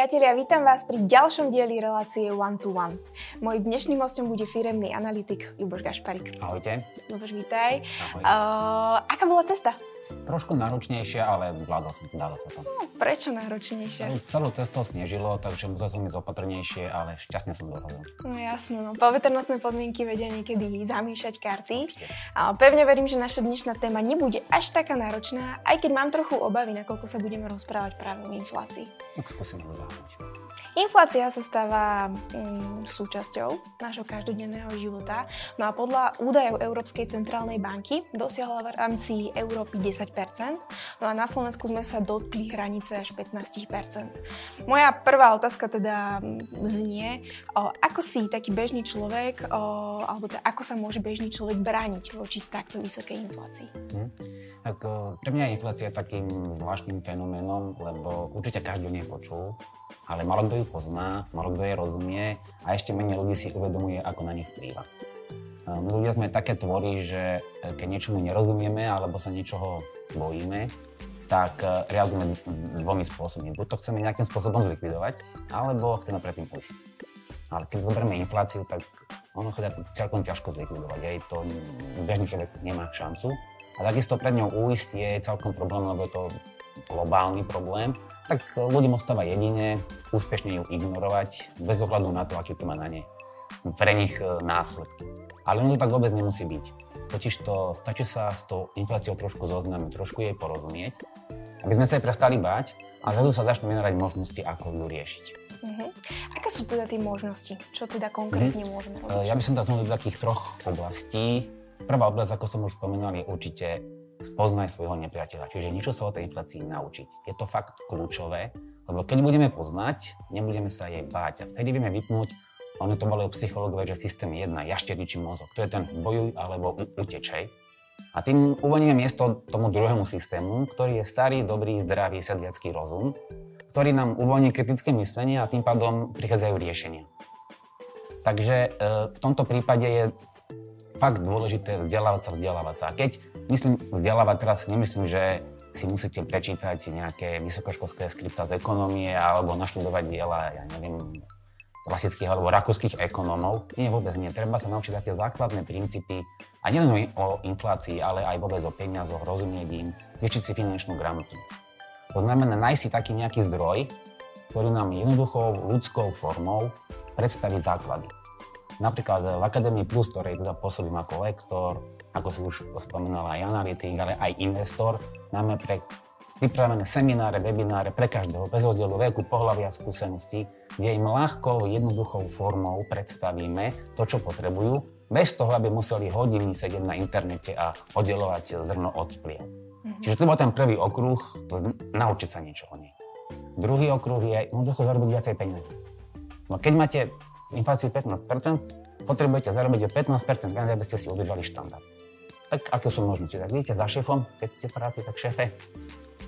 priatelia, vítam vás pri ďalšom dieli relácie One to One. Mojím dnešným hostom bude firemný analytik Luboš Gašparik. Ahojte. Luboš, vítaj. Ahoj. Uh, aká bola cesta? Trošku náročnejšie, ale som, dalo sa to. No, prečo náročnejšie? Celú cestu snežilo, takže musel som ísť opatrnejšie, ale šťastne som dorazil. No jasné, no poveternostné podmienky vedia niekedy zamýšľať karty. A pevne verím, že naša dnešná téma nebude až taká náročná, aj keď mám trochu obavy, nakoľko sa budeme rozprávať práve o inflácii. Tak skúsim ho zahrnúť. Inflácia sa stáva mm, súčasťou nášho každodenného života. No a podľa údajov Európskej centrálnej banky dosiahla v rámci Európy 10%, no a na Slovensku sme sa dotkli hranice až 15%. Moja prvá otázka teda mm, znie, o, ako si taký bežný človek, o, alebo teda, ako sa môže bežný človek brániť voči takto vysokej inflácii? Hm. Tak pre mňa je inflácia takým zvláštnym fenoménom, lebo určite každý o nej počul ale malo kto ju pozná, malo kto jej rozumie a ešte menej ľudí si uvedomuje, ako na nich vplýva. Ľudia sme také tvory, že e, keď niečomu nerozumieme alebo sa niečoho bojíme, tak e, reagujeme dvomi spôsobmi. Buď to chceme nejakým spôsobom zlikvidovať, alebo chceme predtým ujsť. Ale keď zoberieme infláciu, tak ono chodí celkom ťažko zlikvidovať. Aj to bežný človek nemá šancu. A takisto pred ňou újsť je celkom problém, lebo je to globálny problém tak ľuďom ostáva jedine úspešne ju ignorovať, bez ohľadu na to, aký to má na ne pre nich e, následky. Ale ono to tak vôbec nemusí byť. Totiž to stačí sa s tou infláciou trošku zoznámiť, trošku jej porozumieť, aby sme sa jej prestali báť a zrazu sa začnú vynerať možnosti, ako ju riešiť. Uh-huh. Aké sú teda tie možnosti? Čo teda konkrétne uh-huh. môžeme robiť? Ja by som to do takých troch oblastí. Prvá oblasť, ako som už spomenul, je určite spoznaj svojho nepriateľa. Čiže niečo sa o tej inflácii naučiť. Je to fakt kľúčové, lebo keď budeme poznať, nebudeme sa jej báť a vtedy vieme vypnúť, oni to volajú psychológovia, že systém 1, jašteričí mozog. To je ten bojuj alebo utečej. A tým uvoľníme miesto tomu druhému systému, ktorý je starý, dobrý, zdravý, sedliacký rozum, ktorý nám uvoľní kritické myslenie a tým pádom prichádzajú riešenia. Takže e, v tomto prípade je fakt dôležité vzdelávať sa, vzdelávať sa. A keď myslím vzdelávať, teraz nemyslím, že si musíte prečítať nejaké vysokoškolské skripta z ekonomie alebo naštudovať diela, ja neviem, klasických alebo rakúskych ekonómov. Nie, vôbec nie. Treba sa naučiť také základné princípy, a nielen o inflácii, ale aj vôbec o peniazoch, rozumieť im, zvyšiť si finančnú gramotnosť. To znamená nájsť si taký nejaký zdroj, ktorý nám jednoduchou ľudskou formou predstaví základy. Napríklad v Akadémii Plus, ktorej teda pôsobím ako lektor, ako si už spomínala aj analytik, ale aj investor, máme pre pripravené semináre, webináre pre každého, bez rozdielu veku, pohľavia, skúseností, kde im ľahkou, jednoduchou formou predstavíme to, čo potrebujú, bez toho, aby museli hodiny sedieť na internete a oddelovať zrno od pliev. Mm-hmm. Čiže to bol ten prvý okruh, naučiť sa niečo o nej. Druhý okruh je jednoducho zarobiť viacej peniazy. No keď máte infláciu 15%, potrebujete zarobiť o 15% viac, aby ste si udržali štandard. Tak aké sú možnosti? Tak vidíte, za šéfom, keď ste v práci, tak šéfe,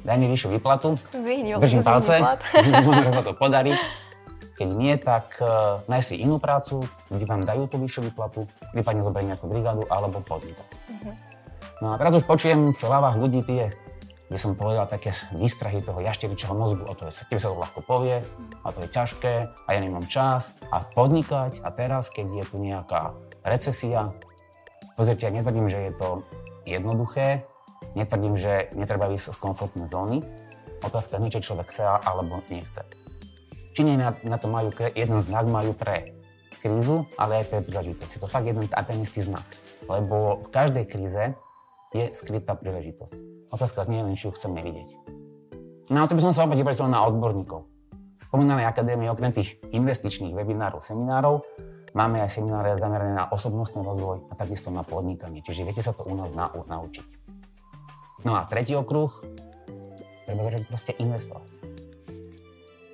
daj mi vyššiu výplatu, Zvihni, držím palce, možno sa to podarí. Keď nie, tak uh, nájsť si inú prácu, kde vám dajú tú vyššiu výplatu, prípadne zobrať nejakú brigádu alebo podnikať. Uh-huh. No a teraz už počujem v hlavách ľudí tie kde som povedal také výstrahy toho jašteričieho mozgu, o to je, sa to ľahko povie, a to je ťažké, a ja nemám čas, a podnikať, a teraz, keď je tu nejaká recesia, pozrite, ja netvrdím, že je to jednoduché, netvrdím, že netreba ísť z komfortnej zóny, otázka je, či človek chce alebo nechce. Číne na, na to majú, jeden znak majú pre krízu, ale aj pre príležitosť. Je to fakt jeden a ten istý znak. Lebo v každej kríze je skrytá príležitosť. Otázka znie len, či ju chceme vidieť. No a to by som sa opäť obrátil na odborníkov. Spomínanej akadémii okrem tých investičných webinárov, seminárov, máme aj semináre zamerané na osobnostný rozvoj a takisto na podnikanie. Čiže viete sa to u nás na, naučiť. No a tretí okruh, treba začať proste investovať.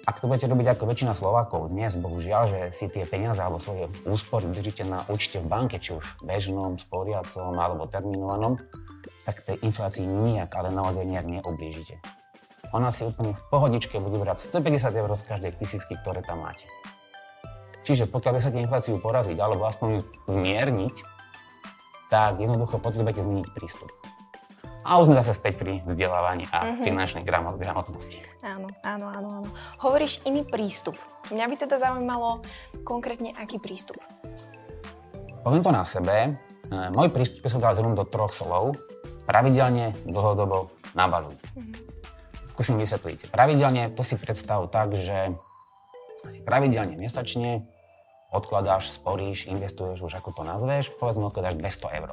Ak to budete robiť ako väčšina Slovákov dnes, bohužiaľ, že si tie peniaze alebo svoje úspory držíte na účte v banke, či už bežnom, sporiacom alebo terminovanom, tak tej inflácii nijak, ale naozaj nejak neoblížite. Ona si úplne v pohodičke bude brať 150 eur z každej tisícky, ktoré tam máte. Čiže pokiaľ chcete infláciu poraziť alebo aspoň zmierniť, tak jednoducho potrebujete zmeniť prístup. A už sme zase späť pri vzdelávaní a mm-hmm. finančnej gramot- gramotnosti. Áno, áno, áno, áno. Hovoríš iný prístup. Mňa by teda zaujímalo konkrétne, aký prístup. Poviem to na sebe. E, môj prístup sa dá zhrnúť do troch slov. Pravidelne, dlhodobo, nabaluj. Mm-hmm. Skúsim vysvetliť. Pravidelne to si predstav tak, že si pravidelne mesačne odkladáš, sporíš, investuješ, už ako to nazveš, povedzme odkladáš 200 eur.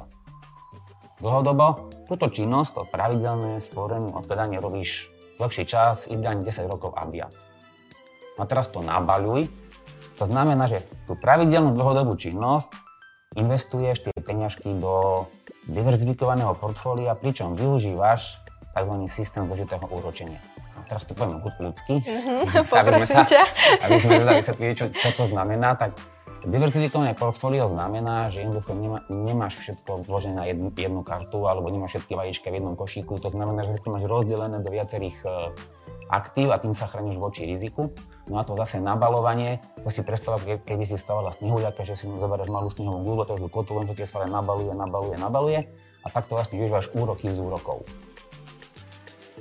Dlhodobo túto činnosť, to pravidelné sporenie, odkladanie robíš dlhší čas, ideálne 10 rokov a viac. A teraz to nabaľuj. To znamená, že tú pravidelnú dlhodobú činnosť investuješ tie peňažky do diverzifikovaného portfólia, pričom využívaš tzv. systém zložitého úročenia. A teraz to poviem ľudsky. Mm-hmm, poprosím ťa. Aby sme teda vysvetlili, čo, čo to znamená, tak Diverzifikované portfólio znamená, že jednoducho nemá, nemáš všetko vložené na jednu, jednu kartu alebo nemáš všetky vajíčka v jednom košíku. To znamená, že to máš rozdelené do viacerých uh, aktív a tým sa chrániš voči riziku. No a to zase nabalovanie, to si predstava, ke, keby si stavala snehuľaka, že si zoberieš malú snehovú gulu, to je kotú, len že sa len nabaluje, nabaluje, nabaluje a takto vlastne využívaš úroky z úrokov.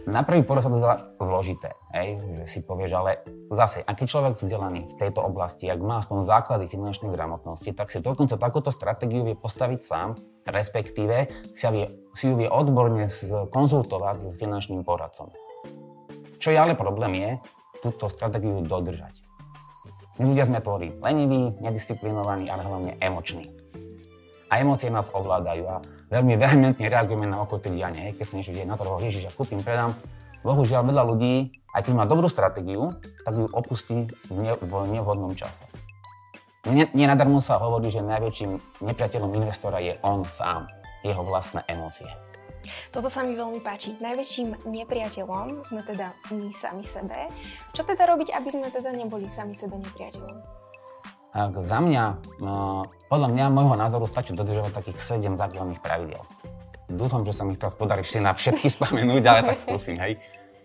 Na prvý pohľad sa to zdá zložité, hej, že si povieš, ale zase, aký človek vzdelaný v tejto oblasti, ak má aspoň základy finančnej gramotnosti, tak si dokonca takúto stratégiu vie postaviť sám, respektíve si, vie, si ju vie odborne konzultovať s finančným poradcom. Čo je ale problém je, túto stratégiu dodržať. My ľudia sme tvorí leniví, nedisciplinovaní, ale hlavne emoční. A emócie nás ovládajú a veľmi vehementne reagujeme na okolité dianie. Keď sa niečo deje na trhu, Ježiš, ja kúpim, predám. Bohužiaľ, veľa ľudí, aj keď má dobrú stratégiu, tak ju opustí v, ne, v nevhodnom čase. Nenadarmo sa hovorí, že najväčším nepriateľom investora je on sám, jeho vlastné emócie. Toto sa mi veľmi páči. Najväčším nepriateľom sme teda my sami sebe. Čo teda robiť, aby sme teda neboli sami sebe nepriateľom? Tak za mňa, no, podľa mňa, môjho názoru stačí dodržovať takých 7 základných pravidel. Dúfam, že sa mi teraz podarí na všetky spomenúť, ale tak skúsim, hej.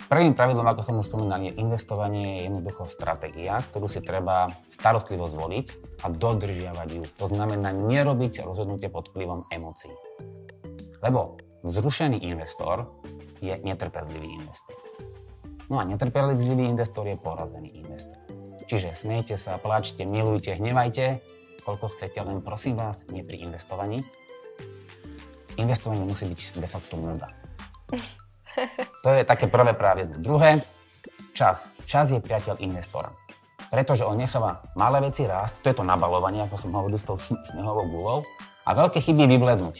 Prvým pravidlom, ako som už spomínal, je investovanie je jednoducho stratégia, ktorú si treba starostlivo zvoliť a dodržiavať ju. To znamená nerobiť rozhodnutie pod vplyvom emócií. Lebo vzrušený investor je netrpezlivý investor. No a netrpezlivý investor je porazený investor. Čiže smejte sa, plačte, milujte, hnevajte, koľko chcete, len prosím vás, nie pri investovaní. Investovanie musí byť de facto nuda. To je také prvé pravidlo. Druhé, čas. Čas je priateľ investora. Pretože on necháva malé veci rásť, to je to nabalovanie, ako som hovoril s tou snehovou gulou, a veľké chyby vyblednúť.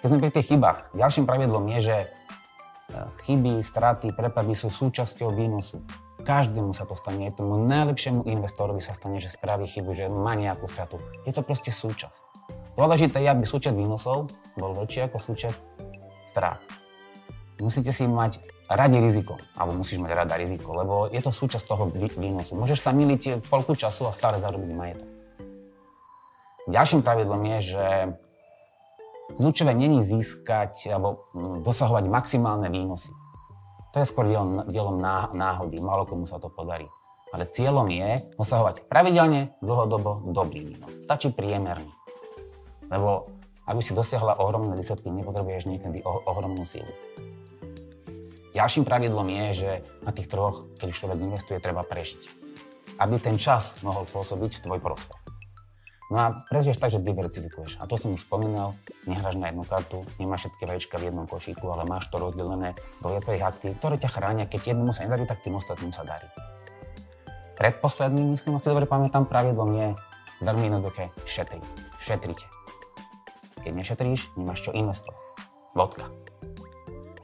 Keď sme pri tých chybách, ďalším pravidlom je, že e, chyby, straty, prepady sú súčasťou výnosu. Každému sa to stane, tomu najlepšiemu investorovi sa stane, že spraví chybu, že má nejakú stratu. Je to proste súčasť. Dôležité je, aby súčet výnosov bol väčší ako súčet strát. Musíte si mať radi riziko, alebo musíš mať rada riziko, lebo je to súčasť toho výnosu. Môžeš sa miliť polku času a stále zarobiť majetok. Ďalším pravidlom je, že kľúčové není získať alebo mm, dosahovať maximálne výnosy. To je skôr dielom, dielom náhody, málo komu sa to podarí. Ale cieľom je dosahovať pravidelne, dlhodobo dobrý výnos. Stačí priemerný. Lebo aby si dosiahla ohromné výsledky, nepotrebuješ niekedy ohromnú sílu. Ďalším pravidlom je, že na tých troch, keď už človek investuje, treba prežiť. Aby ten čas mohol pôsobiť v tvoj prospech. No a prežiješ tak, že diverzifikuješ. A to som už spomínal, nehráš na jednu kartu, nemáš všetky vajíčka v jednom košíku, ale máš to rozdelené do viacerých aktív, ktoré ťa chránia. Keď jednomu sa nedarí, tak tým ostatným sa darí. Predposledným, myslím, ak si dobre pamätám, pravidlom je veľmi jednoduché šetriť. Šetrite. Keď nešetríš, nemáš čo investovať. Vodka.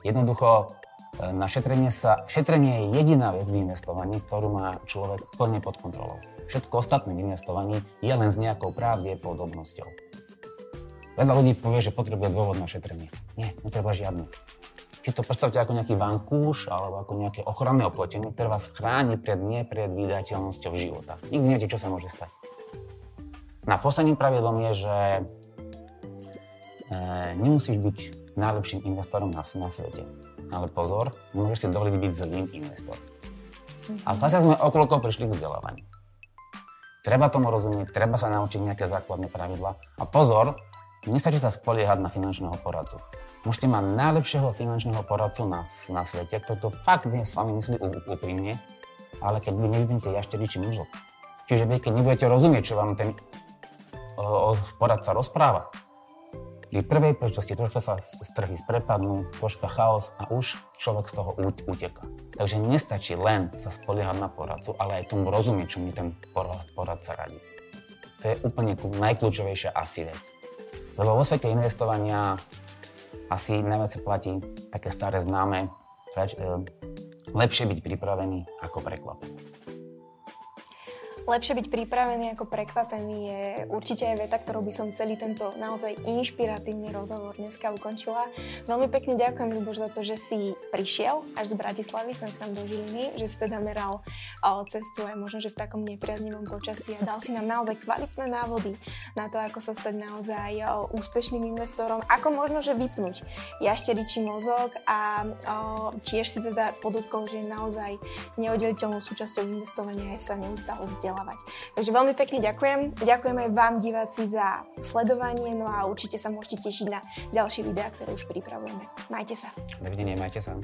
Jednoducho, e, na šetrenie sa, šetrenie je jediná vec v investovaní, ktorú má človek plne pod kontrolou. Všetko ostatné v investovaní je len s nejakou pravdepodobnosťou. Veľa ľudí povie, že potrebuje dôvod na šetrenie. Nie, netreba žiadny. Si to predstavte ako nejaký vankúš alebo ako nejaké ochranné opletenie, ktoré vás chráni pred nepredvídateľnosťou života. Nikdy neviete, čo sa môže stať. Na posledným pravidlom je, že e, nemusíš byť najlepším investorom na, na svete. Ale pozor, nemôžeš si dovoliť byť zlým investorom. A zase sme okolo prišli k vzdelávaniu. Treba tomu rozumieť, treba sa naučiť nejaké základné pravidla. A pozor, Nestačí sa spoliehať na finančného poradcu. Môžete mať najlepšieho finančného poradcu na, na svete, kto to fakt nie s vami myslí úprimne, ale keď vy nevyvinete jašteričí mozog. Čiže vy, keď nebudete rozumieť, čo vám ten o, poradca rozpráva, pri prvej príležitosti troška sa strhy sprepadnú, troška chaos a už človek z toho uteka. Takže nestačí len sa spoliehať na poradcu, ale aj tomu rozumieť, čo mi ten poradca radí. To je úplne najkľúčovejšia asi vec. Lebo vo svete investovania asi najviac sa platí také staré známe, e, lepšie byť pripravený ako prekvapený. Lepšie byť pripravený ako prekvapený je určite aj veta, ktorou by som celý tento naozaj inšpiratívny rozhovor dneska ukončila. Veľmi pekne ďakujem, Luboš, za to, že si prišiel až z Bratislavy sem k nám do Žiliny, že si teda meral cestu aj možno, že v takom nepriaznivom počasí. A dal si nám naozaj kvalitné návody na to, ako sa stať naozaj úspešným investorom, ako možno, že vypnúť jašteričí mozog a tiež si teda podotkol, že je naozaj neoddeliteľnou súčasťou investovania aj sa neustále vzdelávať vzdelávať. Takže veľmi pekne ďakujem. Ďakujem aj vám diváci za sledovanie, no a určite sa môžete tešiť na ďalšie videá, ktoré už pripravujeme. Majte sa. Dovidenia, majte sa.